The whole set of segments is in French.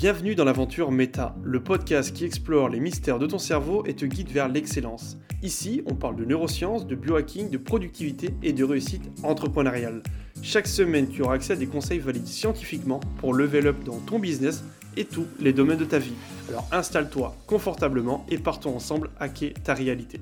Bienvenue dans l'aventure Meta, le podcast qui explore les mystères de ton cerveau et te guide vers l'excellence. Ici, on parle de neurosciences, de biohacking, de productivité et de réussite entrepreneuriale. Chaque semaine, tu auras accès à des conseils validés scientifiquement pour level up dans ton business et tous les domaines de ta vie. Alors installe-toi confortablement et partons ensemble hacker ta réalité.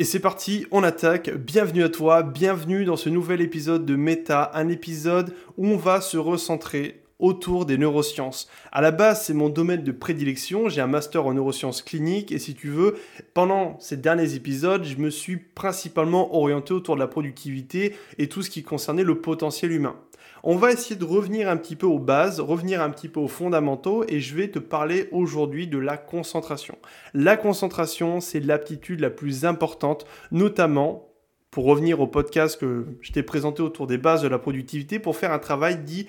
Et c'est parti, on attaque. Bienvenue à toi, bienvenue dans ce nouvel épisode de Meta, un épisode où on va se recentrer autour des neurosciences. À la base, c'est mon domaine de prédilection. J'ai un master en neurosciences cliniques et si tu veux, pendant ces derniers épisodes, je me suis principalement orienté autour de la productivité et tout ce qui concernait le potentiel humain. On va essayer de revenir un petit peu aux bases, revenir un petit peu aux fondamentaux et je vais te parler aujourd'hui de la concentration. La concentration, c'est l'aptitude la plus importante, notamment pour revenir au podcast que je t'ai présenté autour des bases de la productivité pour faire un travail dit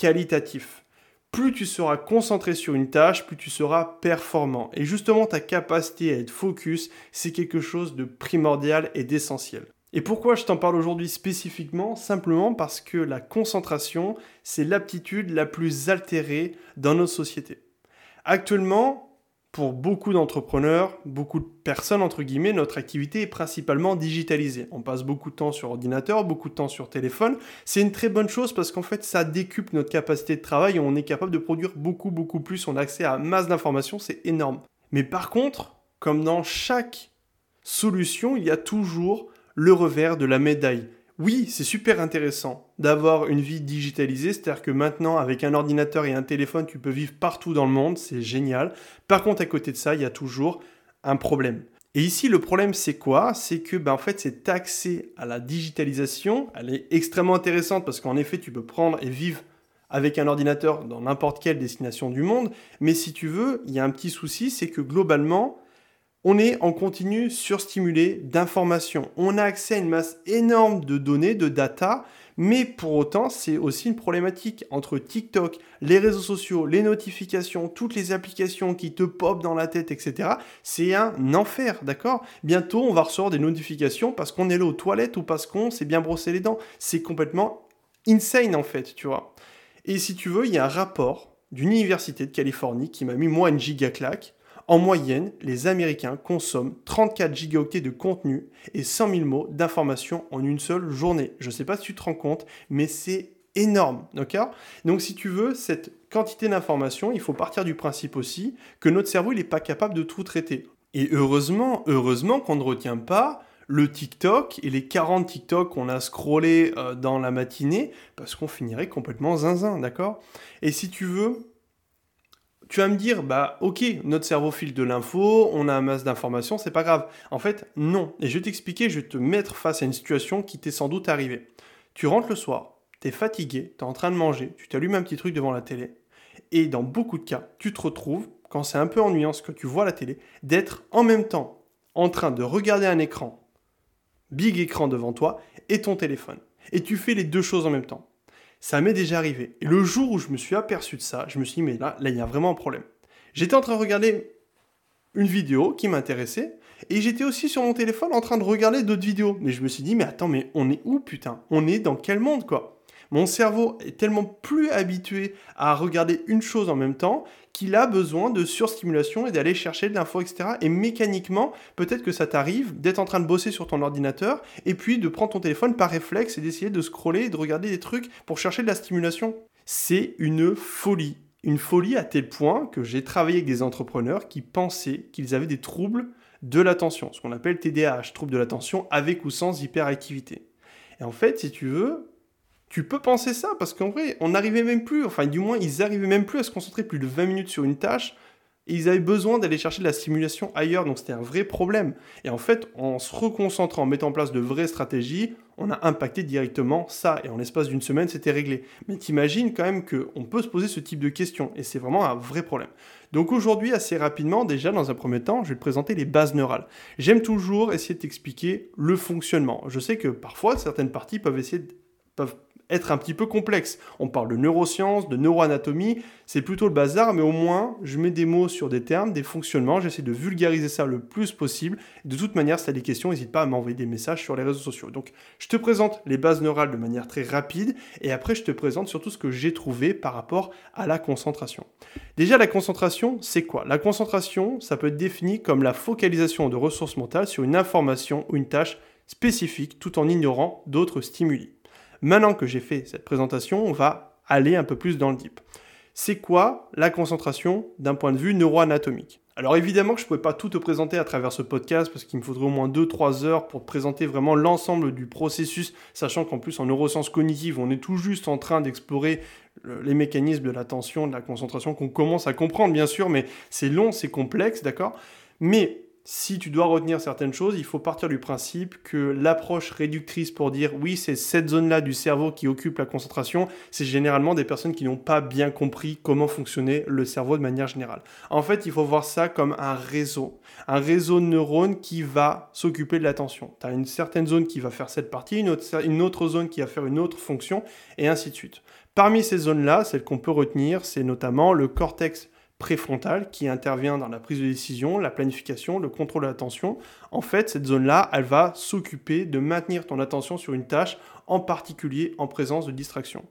qualitatif. Plus tu seras concentré sur une tâche, plus tu seras performant. Et justement, ta capacité à être focus, c'est quelque chose de primordial et d'essentiel. Et pourquoi je t'en parle aujourd'hui spécifiquement? Simplement parce que la concentration, c'est l'aptitude la plus altérée dans nos sociétés. Actuellement, pour beaucoup d'entrepreneurs, beaucoup de personnes, entre guillemets, notre activité est principalement digitalisée. On passe beaucoup de temps sur ordinateur, beaucoup de temps sur téléphone. C'est une très bonne chose parce qu'en fait, ça décuple notre capacité de travail et on est capable de produire beaucoup, beaucoup plus. On a accès à masse d'informations, c'est énorme. Mais par contre, comme dans chaque solution, il y a toujours le revers de la médaille oui, c'est super intéressant d'avoir une vie digitalisée, c'est-à-dire que maintenant, avec un ordinateur et un téléphone, tu peux vivre partout dans le monde, c'est génial. Par contre, à côté de ça, il y a toujours un problème. Et ici, le problème, c'est quoi? C'est que, ben, en fait, cet accès à la digitalisation, elle est extrêmement intéressante parce qu'en effet, tu peux prendre et vivre avec un ordinateur dans n'importe quelle destination du monde. Mais si tu veux, il y a un petit souci, c'est que globalement, on est en continu surstimulé d'informations. On a accès à une masse énorme de données, de data, mais pour autant, c'est aussi une problématique entre TikTok, les réseaux sociaux, les notifications, toutes les applications qui te popent dans la tête, etc. C'est un enfer, d'accord? Bientôt, on va recevoir des notifications parce qu'on est là aux toilettes ou parce qu'on s'est bien brossé les dents. C'est complètement insane, en fait, tu vois. Et si tu veux, il y a un rapport d'une université de Californie qui m'a mis moi une giga claque en moyenne, les Américains consomment 34 gigaoctets de contenu et 100 000 mots d'informations en une seule journée. Je ne sais pas si tu te rends compte, mais c'est énorme, d'accord? Donc si tu veux, cette quantité d'informations, il faut partir du principe aussi que notre cerveau, n'est pas capable de tout traiter. Et heureusement, heureusement qu'on ne retient pas le TikTok et les 40 TikTok qu'on a scrollé euh, dans la matinée, parce qu'on finirait complètement zinzin, d'accord? Et si tu veux, tu vas me dire, bah ok, notre cerveau file de l'info, on a un masse d'informations, c'est pas grave. En fait, non. Et je vais t'expliquer, je vais te mettre face à une situation qui t'est sans doute arrivée. Tu rentres le soir, t'es fatigué, t'es en train de manger, tu t'allumes un petit truc devant la télé, et dans beaucoup de cas, tu te retrouves, quand c'est un peu ennuyant ce que tu vois la télé, d'être en même temps en train de regarder un écran, big écran devant toi, et ton téléphone. Et tu fais les deux choses en même temps. Ça m'est déjà arrivé. Et le jour où je me suis aperçu de ça, je me suis dit, mais là, là, il y a vraiment un problème. J'étais en train de regarder une vidéo qui m'intéressait, et j'étais aussi sur mon téléphone en train de regarder d'autres vidéos. Mais je me suis dit, mais attends, mais on est où, putain? On est dans quel monde, quoi? Mon cerveau est tellement plus habitué à regarder une chose en même temps qu'il a besoin de surstimulation et d'aller chercher de l'info, etc. Et mécaniquement, peut-être que ça t'arrive d'être en train de bosser sur ton ordinateur et puis de prendre ton téléphone par réflexe et d'essayer de scroller et de regarder des trucs pour chercher de la stimulation. C'est une folie. Une folie à tel point que j'ai travaillé avec des entrepreneurs qui pensaient qu'ils avaient des troubles de l'attention, ce qu'on appelle TDAH, troubles de l'attention avec ou sans hyperactivité. Et en fait, si tu veux, tu peux penser ça, parce qu'en vrai, on n'arrivait même plus, enfin du moins, ils n'arrivaient même plus à se concentrer plus de 20 minutes sur une tâche, et ils avaient besoin d'aller chercher de la stimulation ailleurs, donc c'était un vrai problème. Et en fait, en se reconcentrant, en mettant en place de vraies stratégies, on a impacté directement ça, et en l'espace d'une semaine, c'était réglé. Mais t'imagines quand même qu'on peut se poser ce type de questions, et c'est vraiment un vrai problème. Donc aujourd'hui, assez rapidement, déjà dans un premier temps, je vais te présenter les bases neurales. J'aime toujours essayer de t'expliquer le fonctionnement. Je sais que parfois, certaines parties peuvent essayer de, peuvent être un petit peu complexe. On parle de neurosciences, de neuroanatomie, c'est plutôt le bazar, mais au moins je mets des mots sur des termes, des fonctionnements, j'essaie de vulgariser ça le plus possible. De toute manière, si tu as des questions, n'hésite pas à m'envoyer des messages sur les réseaux sociaux. Donc je te présente les bases neurales de manière très rapide, et après je te présente surtout ce que j'ai trouvé par rapport à la concentration. Déjà, la concentration, c'est quoi? La concentration, ça peut être défini comme la focalisation de ressources mentales sur une information ou une tâche spécifique tout en ignorant d'autres stimuli. Maintenant que j'ai fait cette présentation, on va aller un peu plus dans le deep. C'est quoi la concentration d'un point de vue neuroanatomique? Alors évidemment que je ne pouvais pas tout te présenter à travers ce podcast parce qu'il me faudrait au moins 2-3 heures pour te présenter vraiment l'ensemble du processus, sachant qu'en plus en neurosciences cognitives, on est tout juste en train d'explorer les mécanismes de l'attention, de la concentration qu'on commence à comprendre bien sûr, mais c'est long, c'est complexe, d'accord? Mais si tu dois retenir certaines choses, il faut partir du principe que l'approche réductrice pour dire oui, c'est cette zone-là du cerveau qui occupe la concentration, c'est généralement des personnes qui n'ont pas bien compris comment fonctionnait le cerveau de manière générale. En fait, il faut voir ça comme un réseau, un réseau de neurones qui va s'occuper de l'attention. Tu as une certaine zone qui va faire cette partie, une autre, zone qui va faire une autre fonction, et ainsi de suite. Parmi ces zones-là, celles qu'on peut retenir, c'est notamment le cortex préfrontale qui intervient dans la prise de décision, la planification, le contrôle de l'attention. En fait, cette zone-là, elle va s'occuper de maintenir ton attention sur une tâche, en particulier en présence de distraction.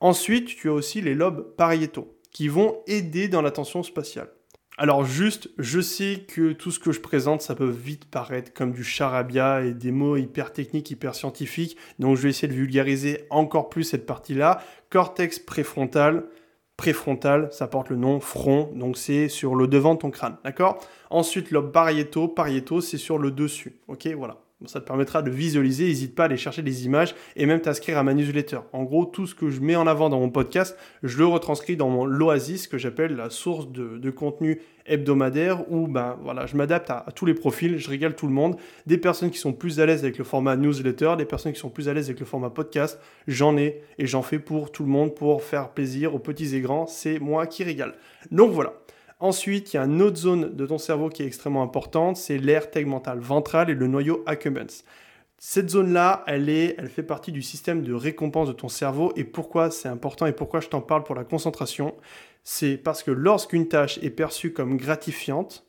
Ensuite, tu as aussi les lobes pariétaux qui vont aider dans l'attention spatiale. Alors juste, je sais que tout ce que je présente, ça peut vite paraître comme du charabia et des mots hyper techniques, hyper scientifiques, donc je vais essayer de vulgariser encore plus cette partie-là. Cortex préfrontal, préfrontal, ça porte le nom front, donc c'est sur le devant de ton crâne, d'accord? Ensuite, lobe pariéto, pariéto, c'est sur le dessus, ok? Voilà. Ça te permettra de visualiser, n'hésite pas à aller chercher des images et même t'inscrire à ma newsletter. En gros, tout ce que je mets en avant dans mon podcast, je le retranscris dans mon l'oasis que j'appelle la source de, contenu hebdomadaire où ben, voilà, je m'adapte à, tous les profils, je régale tout le monde. Des personnes qui sont plus à l'aise avec le format newsletter, des personnes qui sont plus à l'aise avec le format podcast, j'en ai et j'en fais pour tout le monde pour faire plaisir aux petits et grands. C'est moi qui régale. Donc voilà. Ensuite, il y a une autre zone de ton cerveau qui est extrêmement importante, c'est l'aire tegmentale ventrale et le noyau accumbens. Cette zone-là, elle, elle fait partie du système de récompense de ton cerveau. Et pourquoi c'est important et pourquoi je t'en parle pour la concentration? C'est parce que lorsqu'une tâche est perçue comme gratifiante,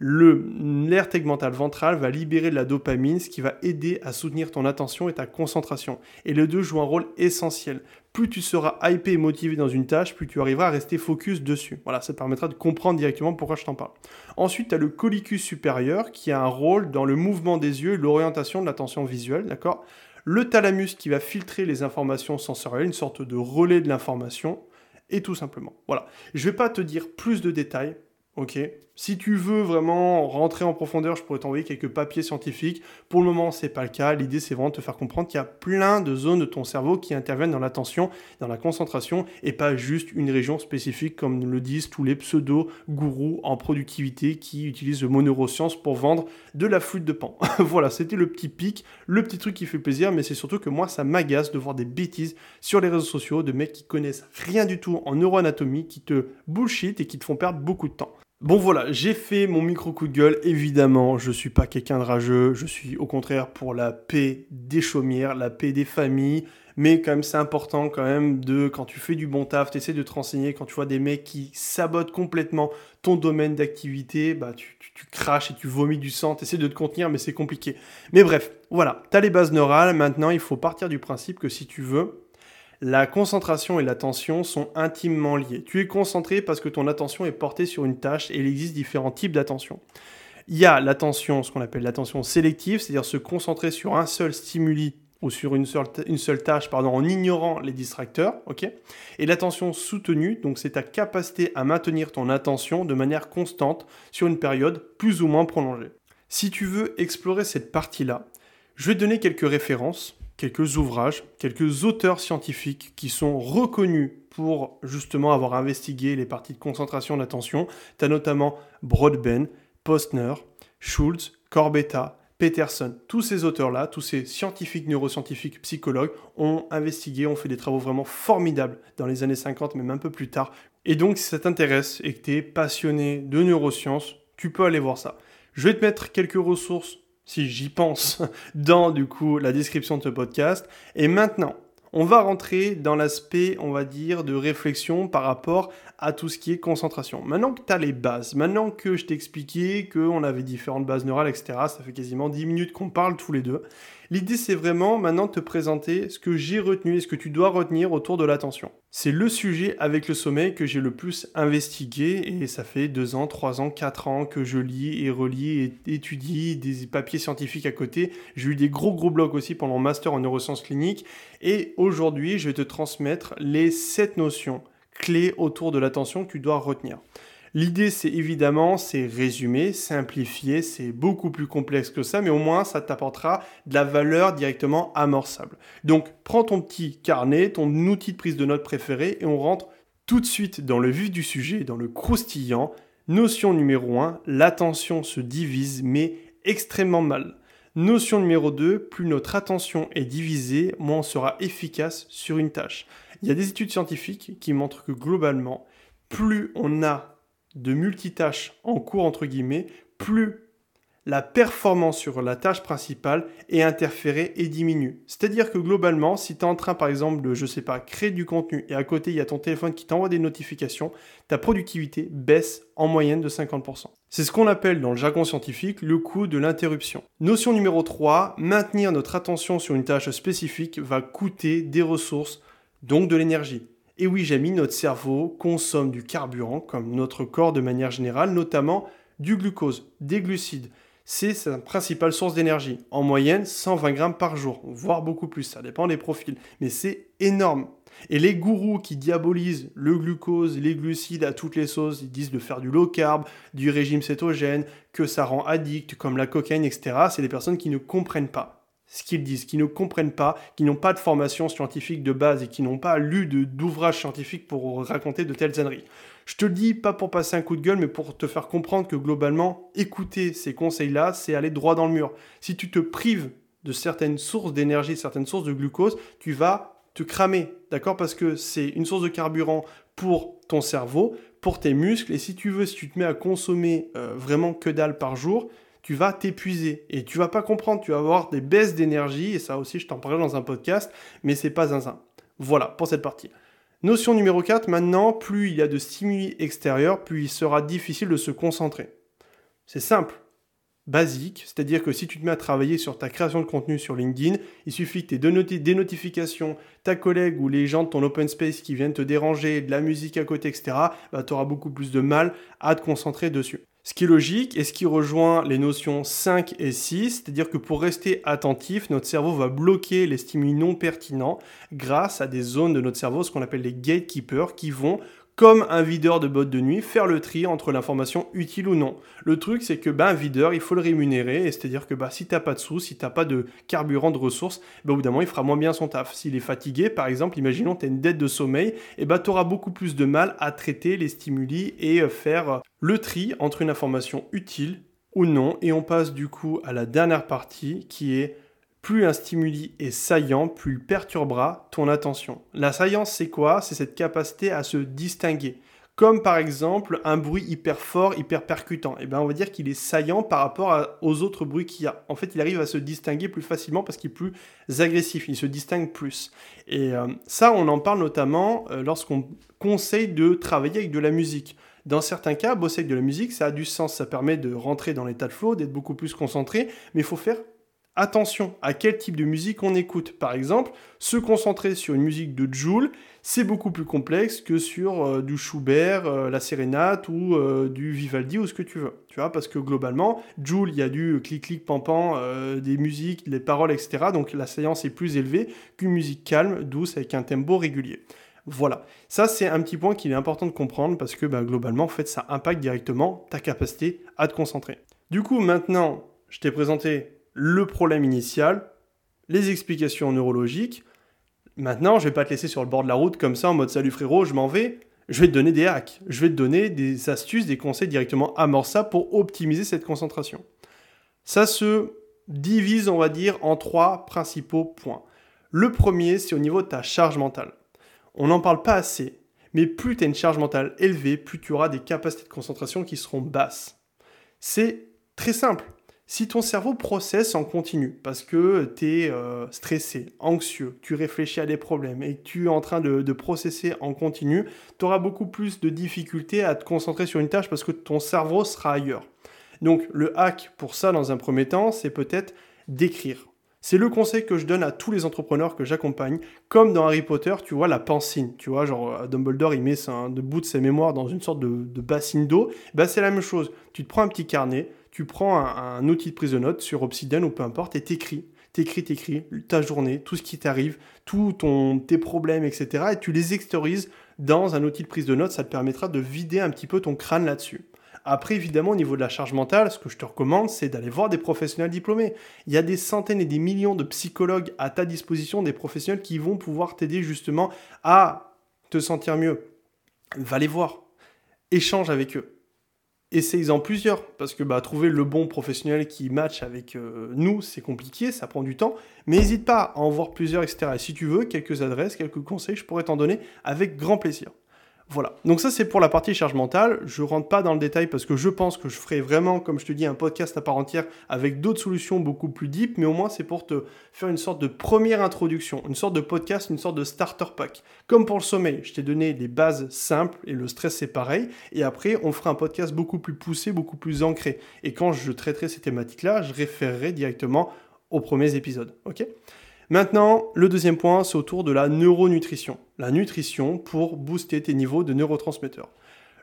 l'air tegmental ventral va libérer de la dopamine, ce qui va aider à soutenir ton attention et ta concentration. Et les deux jouent un rôle essentiel. Plus tu seras hypé et motivé dans une tâche, plus tu arriveras à rester focus dessus. Voilà, ça te permettra de comprendre directement pourquoi je t'en parle. Ensuite, tu as le collicus supérieur qui a un rôle dans le mouvement des yeux et l'orientation de l'attention visuelle, d'accord? Le thalamus qui va filtrer les informations sensorielles, une sorte de relais de l'information, et tout simplement. Voilà. Je ne vais pas te dire plus de détails, ok? Si tu veux vraiment rentrer en profondeur, je pourrais t'envoyer quelques papiers scientifiques. Pour le moment, c'est pas le cas. L'idée, c'est vraiment de te faire comprendre qu'il y a plein de zones de ton cerveau qui interviennent dans l'attention, dans la concentration, et pas juste une région spécifique, comme le disent tous les pseudo-gourous en productivité qui utilisent le mot neurosciences pour vendre de la flûte de pan. voilà, c'était le petit pic, le petit truc qui fait plaisir, mais c'est surtout que moi, ça m'agace de voir des bêtises sur les réseaux sociaux de mecs qui connaissent rien du tout en neuroanatomie, qui te bullshit et qui te font perdre beaucoup de temps. Bon voilà, j'ai fait mon micro coup de gueule, évidemment, je suis pas quelqu'un de rageux, je suis au contraire pour la paix des chaumières, la paix des familles, mais quand même c'est important quand même de, quand tu fais du bon taf, tu essaies de te renseigner, quand tu vois des mecs qui sabotent complètement ton domaine d'activité, bah tu, craches et tu vomis du sang, tu essaies de te contenir, mais c'est compliqué. Mais bref, voilà, tu as les bases neurales, maintenant il faut partir du principe que si tu veux, la concentration et l'attention sont intimement liées. Tu es concentré parce que ton attention est portée sur une tâche et il existe différents types d'attention. Il y a l'attention, ce qu'on appelle l'attention sélective, c'est-à-dire se concentrer sur un seul stimuli ou sur une seule, tâche pardon, en ignorant les distracteurs. ok? Et l'attention soutenue, donc c'est ta capacité à maintenir ton attention de manière constante sur une période plus ou moins prolongée. Si tu veux explorer cette partie-là, je vais te donner quelques références quelques ouvrages, quelques auteurs scientifiques qui sont reconnus pour justement avoir investigué les parties de concentration d'attention. Tu as notamment Broadbent, Postner, Schultz, Corbetta, Peterson. Tous ces auteurs-là, tous ces scientifiques, neuroscientifiques, psychologues ont investigué, ont fait des travaux vraiment formidables dans les années 50, même un peu plus tard. Et donc, si ça t'intéresse et que tu es passionné de neurosciences, tu peux aller voir ça. Je vais te mettre quelques ressources si j'y pense, dans du coup la description de ce podcast. Et maintenant, On va rentrer dans l'aspect, on va dire, de réflexion par rapport à tout ce qui est concentration. Maintenant que tu as les bases, maintenant que je t'ai expliqué qu'on avait différentes bases neurales, etc., ça fait quasiment 10 minutes qu'on parle tous les deux. L'idée, c'est vraiment maintenant de te présenter ce que j'ai retenu et ce que tu dois retenir autour de l'attention. C'est le sujet avec le sommeil que j'ai le plus investigué et ça fait 2 ans, 3 ans, 4 ans que je lis et relis et étudie des papiers scientifiques à côté. J'ai eu des gros gros blogs aussi pendant mon master en neurosciences cliniques et aujourd'hui, je vais te transmettre les 7 notions clés autour de l'attention que tu dois retenir. L'idée, c'est évidemment, c'est résumer, simplifier, c'est beaucoup plus complexe que ça, mais au moins, ça t'apportera de la valeur directement amorçable. Donc, prends ton petit carnet, ton outil de prise de notes préféré, et on rentre tout de suite dans le vif du sujet, dans le croustillant. Notion numéro 1, l'attention se divise, mais extrêmement mal. Notion numéro 2, plus notre attention est divisée, moins on sera efficace sur une tâche. Il y a des études scientifiques qui montrent que globalement, plus on a de multitâches en cours, entre guillemets, plus la performance sur la tâche principale est interférée et diminue. C'est-à-dire que globalement, si tu es en train par exemple de, je sais pas, créer du contenu et à côté il y a ton téléphone qui t'envoie des notifications, ta productivité baisse en moyenne de 50%. C'est ce qu'on appelle dans le jargon scientifique le coût de l'interruption. Notion numéro 3, maintenir notre attention sur une tâche spécifique va coûter des ressources, donc de l'énergie. Et oui, j'ai mis notre cerveau consomme du carburant, comme notre corps de manière générale, notamment du glucose, des glucides. C'est sa principale source d'énergie. En moyenne, 120 grammes par jour, voire beaucoup plus, ça dépend des profils. Mais c'est énorme. Et les gourous qui diabolisent le glucose, les glucides à toutes les sauces, ils disent de faire du low carb, du régime cétogène, que ça rend addict, comme la cocaïne, etc. C'est des personnes qui ne comprennent pas ce qu'ils disent, qui ne comprennent pas, qui n'ont pas de formation scientifique de base et qui n'ont pas lu d'ouvrages scientifiques pour raconter de telles âneries. Je te le dis pas pour passer un coup de gueule, mais pour te faire comprendre que globalement, écouter ces conseils-là, c'est aller droit dans le mur. Si tu te prives de certaines sources d'énergie, certaines sources de glucose, tu vas te cramer, d'accord? Parce que c'est une source de carburant pour ton cerveau, pour tes muscles, et si tu veux, si tu te mets à consommer euh, vraiment que dalle par jour, tu vas t'épuiser et tu vas pas comprendre, tu vas avoir des baisses d'énergie et ça aussi je t'en parlerai dans un podcast, mais c'est pas zinzin. Voilà pour cette partie. Notion numéro 4, maintenant, plus il y a de stimuli extérieurs, plus il sera difficile de se concentrer. C'est simple, basique, c'est-à-dire que si tu te mets à travailler sur ta création de contenu sur LinkedIn, il suffit que tu aies des notifications, ta collègue ou les gens de ton open space qui viennent te déranger, de la musique à côté, etc., bah, tu auras beaucoup plus de mal à te concentrer dessus. Ce qui est logique et ce qui rejoint les notions 5 et 6, c'est-à-dire que pour rester attentif, notre cerveau va bloquer les stimuli non pertinents grâce à des zones de notre cerveau, ce qu'on appelle les gatekeepers, qui vont comme un videur de bottes de nuit, faire le tri entre l'information utile ou non. Le truc, c'est que ben, un videur, il faut le rémunérer, c'est-à-dire que bah, si t'as pas de sous, si t'as pas de carburant de ressources, ben, au bout d'un moment, il fera moins bien son taf. S'il est fatigué, par exemple, imaginons tu as une dette de sommeil, et ben, tu auras beaucoup plus de mal à traiter les stimuli et euh, faire le tri entre une information utile ou non. Et on passe du coup à la dernière partie qui est plus un stimuli est saillant, plus il perturbera ton attention. La saillance, c'est quoi? C'est cette capacité à se distinguer. Comme par exemple un bruit hyper fort, hyper percutant. Et eh bien on va dire qu'il est saillant par rapport aux autres bruits qu'il y a. En fait, il arrive à se distinguer plus facilement parce qu'il est plus agressif, il se distingue plus. Et euh, ça, on en parle notamment euh, lorsqu'on conseille de travailler avec de la musique. Dans certains cas, bosser avec de la musique, ça a du sens, ça permet de rentrer dans l'état de flow, d'être beaucoup plus concentré, mais il faut faire attention à quel type de musique on écoute. Par exemple, se concentrer sur une musique de Joule, c'est beaucoup plus complexe que sur euh, du Schubert, euh, la sérénate ou euh, du Vivaldi ou ce que tu veux. Tu vois, parce que globalement, Joule, il y a du clic-clic, pan-pan, des musiques, des paroles, etc. Donc la séance est plus élevée qu'une musique calme, douce, avec un tempo régulier. Voilà, ça c'est un petit point qu'il est important de comprendre parce que bah, globalement, en fait, ça impacte directement ta capacité à te concentrer. Du coup, maintenant, je t'ai présenté le problème initial, les explications neurologiques. Maintenant, je vais pas te laisser sur le bord de la route comme ça en mode salut frérot, je m'en vais. Je vais te donner des hacks, je vais te donner des astuces, des conseils directement amorçables pour optimiser cette concentration. Ça se divise, on va dire, en trois principaux points. Le premier, c'est au niveau de ta charge mentale. On n'en parle pas assez, mais plus tu as une charge mentale élevée, plus tu auras des capacités de concentration qui seront basses. C'est très simple Si ton cerveau processe en continu parce que tu es euh, stressé, anxieux, tu réfléchis à des problèmes et tu es en train de, de processer en continu, tu auras beaucoup plus de difficultés à te concentrer sur une tâche parce que ton cerveau sera ailleurs. Donc le hack pour ça dans un premier temps, c'est peut-être d'écrire. C'est le conseil que je donne à tous les entrepreneurs que j'accompagne. Comme dans Harry Potter, tu vois, la pensine. Tu vois, genre euh, Dumbledore, il met un bout de ses mémoires dans une sorte de, bassine d'eau. Bah, c'est la même chose. Tu te prends un petit carnet, tu prends un, outil de prise de notes sur Obsidian ou peu importe et t'écris. T'écris, t'écris ta journée, tout ce qui t'arrive, tous tes problèmes, etc. Et tu les extériorises dans un outil de prise de notes. Ça te permettra de vider un petit peu ton crâne là-dessus. Après, évidemment, au niveau de la charge mentale, ce que je te recommande, c'est d'aller voir des professionnels diplômés. Il y a des centaines et des millions de psychologues à ta disposition, des professionnels qui vont pouvoir t'aider justement à te sentir mieux. Va les voir. Échange avec eux. Essaye-en plusieurs, parce que bah, trouver le bon professionnel qui match avec euh, nous, c'est compliqué, ça prend du temps, mais n'hésite pas à en voir plusieurs, etc. Et si tu veux, quelques adresses, quelques conseils, je pourrais t'en donner avec grand plaisir. Voilà. Donc ça c'est pour la partie charge mentale. Je rentre pas dans le détail parce que je pense que je ferai vraiment, comme je te dis, un podcast à part entière avec d'autres solutions beaucoup plus deep, mais au moins c'est pour te faire une sorte de première introduction, une sorte de podcast, une sorte de starter pack. Comme pour le sommeil, je t'ai donné des bases simples et le stress c'est pareil. Et après on fera un podcast beaucoup plus poussé, beaucoup plus ancré. Et quand je traiterai ces thématiques-là, je référerai directement aux premiers épisodes. Ok? Maintenant, le deuxième point, c'est autour de la neuronutrition. La nutrition pour booster tes niveaux de neurotransmetteurs.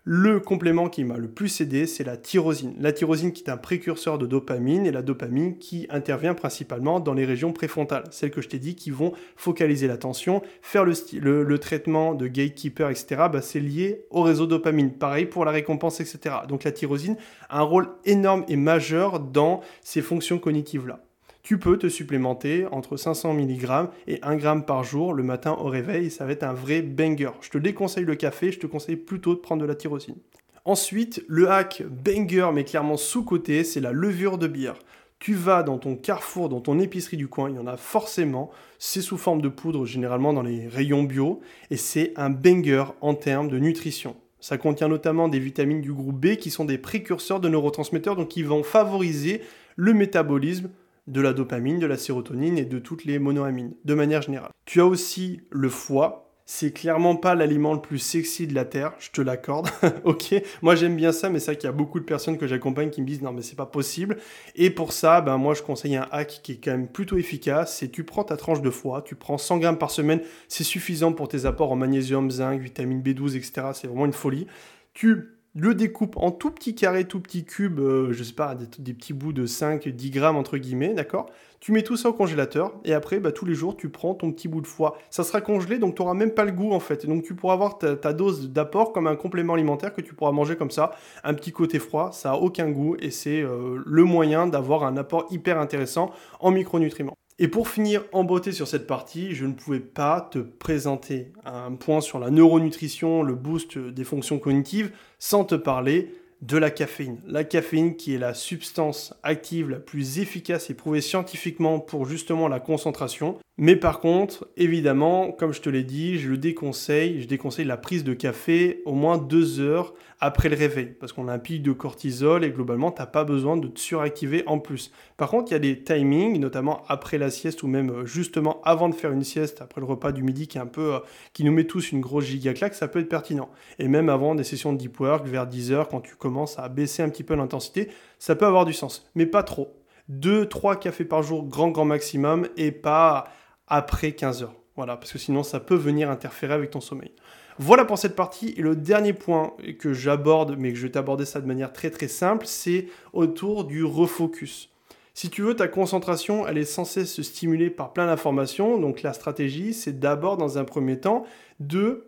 Le complément qui m'a le plus aidé, c'est la tyrosine. La tyrosine qui est un précurseur de dopamine et la dopamine qui intervient principalement dans les régions préfrontales, celles que je t'ai dit qui vont focaliser l'attention, faire le, traitement de gatekeeper, etc. Bah, c'est lié au réseau dopamine. Pareil pour la récompense, etc. Donc la tyrosine a un rôle énorme et majeur dans ces fonctions cognitives-là tu peux te supplémenter entre 500 mg et 1 g par jour le matin au réveil. Ça va être un vrai banger. Je te déconseille le café, je te conseille plutôt de prendre de la tyrosine. Ensuite, le hack banger, mais clairement sous-côté, c'est la levure de bière. Tu vas dans ton carrefour, dans ton épicerie du coin, il y en a forcément. C'est sous forme de poudre, généralement dans les rayons bio, et c'est un banger en termes de nutrition. Ça contient notamment des vitamines du groupe B qui sont des précurseurs de neurotransmetteurs, donc qui vont favoriser le métabolisme de la dopamine, de la sérotonine et de toutes les monoamines, de manière générale. Tu as aussi le foie. C'est clairement pas l'aliment le plus sexy de la Terre, je te l'accorde. ok, moi j'aime bien ça, mais c'est vrai qu'il y a beaucoup de personnes que j'accompagne qui me disent non mais c'est pas possible. Et pour ça, ben moi je conseille un hack qui est quand même plutôt efficace. C'est tu prends ta tranche de foie, tu prends 100 grammes par semaine, c'est suffisant pour tes apports en magnésium, zinc, vitamine B12, etc. C'est vraiment une folie. Tu le découpe en tout petits carrés, tout petits cubes, euh, je sais pas, des, petits bouts de 5, 10 grammes entre guillemets, d'accord? Tu mets tout ça au congélateur et après, bah, tous les jours, tu prends ton petit bout de foie. Ça sera congelé, donc tu n'auras même pas le goût en fait. Donc tu pourras avoir ta, dose d'apport comme un complément alimentaire que tu pourras manger comme ça. Un petit côté froid, ça a aucun goût et c'est euh, le moyen d'avoir un apport hyper intéressant en micronutriments. Et pour finir en beauté sur cette partie, je ne pouvais pas te présenter un point sur la neuronutrition, le boost des fonctions cognitives, sans te parler de la caféine. La caféine qui est la substance active la plus efficace et prouvée scientifiquement pour justement la concentration. Mais par contre, évidemment, comme je te l'ai dit, je le déconseille, je déconseille la prise de café au moins deux heures après le réveil, parce qu'on a un pic de cortisol et globalement, tu n'as pas besoin de te suractiver en plus. Par contre, il y a des timings, notamment après la sieste ou même euh, justement avant de faire une sieste, après le repas du midi qui est un peu, euh, qui nous met tous une grosse giga claque, ça peut être pertinent. Et même avant des sessions de deep work, vers 10 heures, quand tu commences à baisser un petit peu l'intensité, ça peut avoir du sens, mais pas trop. 2-3 cafés par jour, grand grand maximum, et pas après 15 heures. Voilà, parce que sinon ça peut venir interférer avec ton sommeil. Voilà pour cette partie. Et le dernier point que j'aborde, mais que je vais t'aborder ça de manière très très simple, c'est autour du refocus. Si tu veux, ta concentration, elle est censée se stimuler par plein d'informations. Donc la stratégie, c'est d'abord, dans un premier temps, de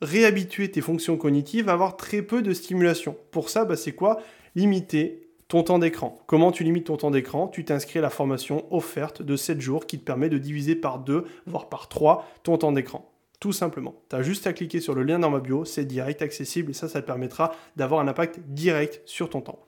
réhabituer tes fonctions cognitives à avoir très peu de stimulation. Pour ça, bah, c'est quoi? Limiter ton temps d'écran. Comment tu limites ton temps d'écran? Tu t'inscris à la formation offerte de 7 jours qui te permet de diviser par 2, voire par 3 ton temps d'écran. Tout simplement. Tu as juste à cliquer sur le lien dans ma bio, c'est direct, accessible, et ça, ça te permettra d'avoir un impact direct sur ton temps.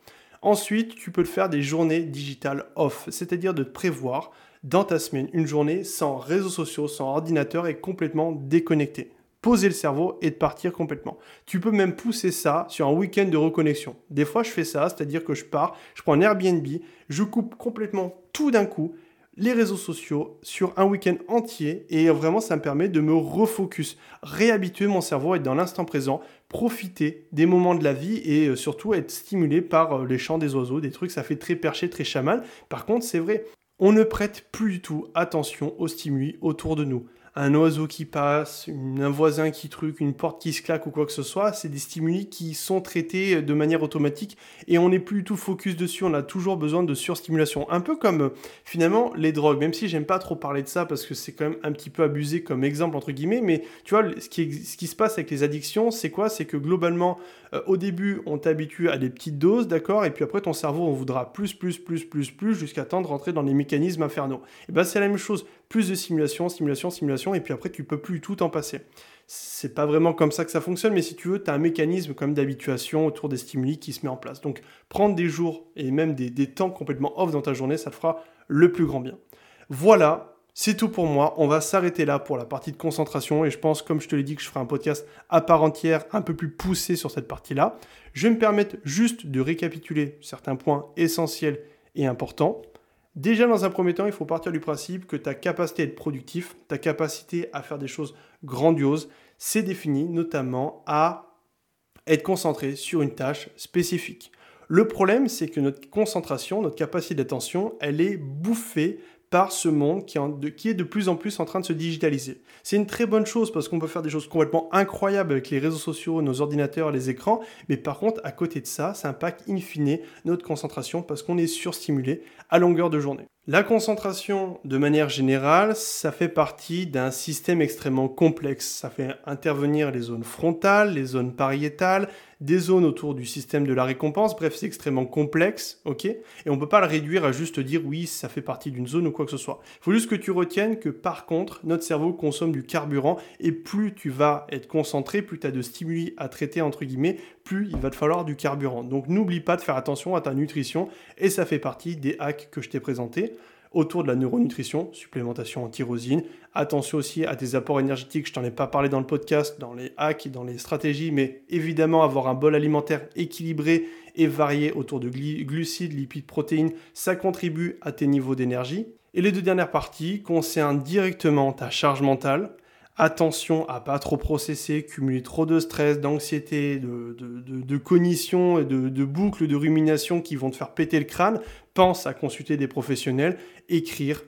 Ensuite, tu peux le faire des journées digitales off, c'est-à-dire de prévoir dans ta semaine une journée sans réseaux sociaux, sans ordinateur et complètement déconnecté. Poser le cerveau et de partir complètement. Tu peux même pousser ça sur un week-end de reconnexion. Des fois, je fais ça, c'est-à-dire que je pars, je prends un Airbnb, je coupe complètement tout d'un coup les réseaux sociaux sur un week-end entier et vraiment ça me permet de me refocus, réhabituer mon cerveau à être dans l'instant présent, profiter des moments de la vie et euh, surtout être stimulé par euh, les chants des oiseaux, des trucs, ça fait très perché, très chamal. Par contre, c'est vrai, on ne prête plus du tout attention aux stimuli autour de nous un oiseau qui passe, un voisin qui truc, une porte qui se claque ou quoi que ce soit, c'est des stimuli qui sont traités de manière automatique et on n'est plus du tout focus dessus, on a toujours besoin de surstimulation. Un peu comme finalement les drogues, même si j'aime pas trop parler de ça parce que c'est quand même un petit peu abusé comme exemple entre guillemets, mais tu vois, ce qui, ce qui se passe avec les addictions, c'est quoi? C'est que globalement, euh, au début, on t'habitue à des petites doses, d'accord, et puis après ton cerveau, on voudra plus, plus, plus, plus, plus, jusqu'à temps de rentrer dans les mécanismes infernaux. Et ben c'est la même chose plus de simulation, simulation, simulation, et puis après tu peux plus tout en passer. C'est pas vraiment comme ça que ça fonctionne, mais si tu veux, tu as un mécanisme comme d'habituation autour des stimuli qui se met en place. Donc prendre des jours et même des, des temps complètement off dans ta journée, ça te fera le plus grand bien. Voilà, c'est tout pour moi. On va s'arrêter là pour la partie de concentration et je pense, comme je te l'ai dit, que je ferai un podcast à part entière, un peu plus poussé sur cette partie-là. Je vais me permettre juste de récapituler certains points essentiels et importants. Déjà, dans un premier temps, il faut partir du principe que ta capacité à être productif, ta capacité à faire des choses grandioses, c'est défini notamment à être concentré sur une tâche spécifique. Le problème, c'est que notre concentration, notre capacité d'attention, elle est bouffée par ce monde qui, est de plus en plus en train de se digitaliser. C'est une très bonne chose parce qu'on peut faire des choses complètement incroyables avec les réseaux sociaux, nos ordinateurs, les écrans, mais par contre, à côté de ça, ça impacte in fine notre concentration parce qu'on est surstimulé à longueur de journée. La concentration, de manière générale, ça fait partie d'un système extrêmement complexe. Ça fait intervenir les zones frontales, les zones pariétales, des zones autour du système de la récompense. Bref, c'est extrêmement complexe, ok? Et on ne peut pas le réduire à juste dire oui, ça fait partie d'une zone ou quoi que ce soit. Il faut juste que tu retiennes que par contre, notre cerveau consomme du carburant et plus tu vas être concentré, plus tu as de stimuli à traiter, entre guillemets, plus il va te falloir du carburant. Donc n'oublie pas de faire attention à ta nutrition et ça fait partie des hacks que je t'ai présentés autour de la neuronutrition, supplémentation en tyrosine. Attention aussi à tes apports énergétiques, je t'en ai pas parlé dans le podcast, dans les hacks, dans les stratégies, mais évidemment avoir un bol alimentaire équilibré et varié autour de glucides, lipides, protéines, ça contribue à tes niveaux d'énergie. Et les deux dernières parties concernent directement ta charge mentale, attention à pas trop processer, cumuler trop de stress, d'anxiété, de, de, cognition, de, de boucles de rumination qui vont te faire péter le crâne. Pense à consulter des professionnels, écrire,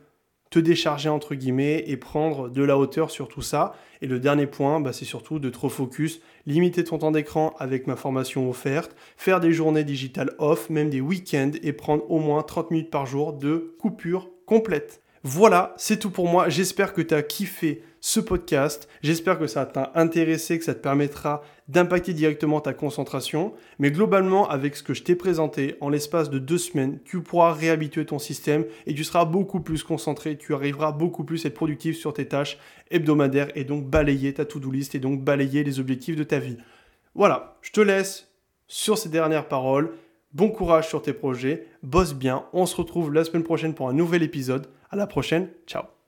te décharger entre guillemets et prendre de la hauteur sur tout ça. Et le dernier point, bah, c'est surtout de trop focus, limiter ton temps d'écran avec ma formation offerte, faire des journées digitales off, même des week-ends et prendre au moins 30 minutes par jour de coupure complète. Voilà, c'est tout pour moi. J'espère que tu as kiffé ce podcast. J'espère que ça t'a intéressé, que ça te permettra d'impacter directement ta concentration. Mais globalement, avec ce que je t'ai présenté, en l'espace de deux semaines, tu pourras réhabituer ton système et tu seras beaucoup plus concentré. Tu arriveras beaucoup plus à être productif sur tes tâches hebdomadaires et donc balayer ta to-do list et donc balayer les objectifs de ta vie. Voilà, je te laisse sur ces dernières paroles. Bon courage sur tes projets, bosse bien. On se retrouve la semaine prochaine pour un nouvel épisode. À la prochaine, ciao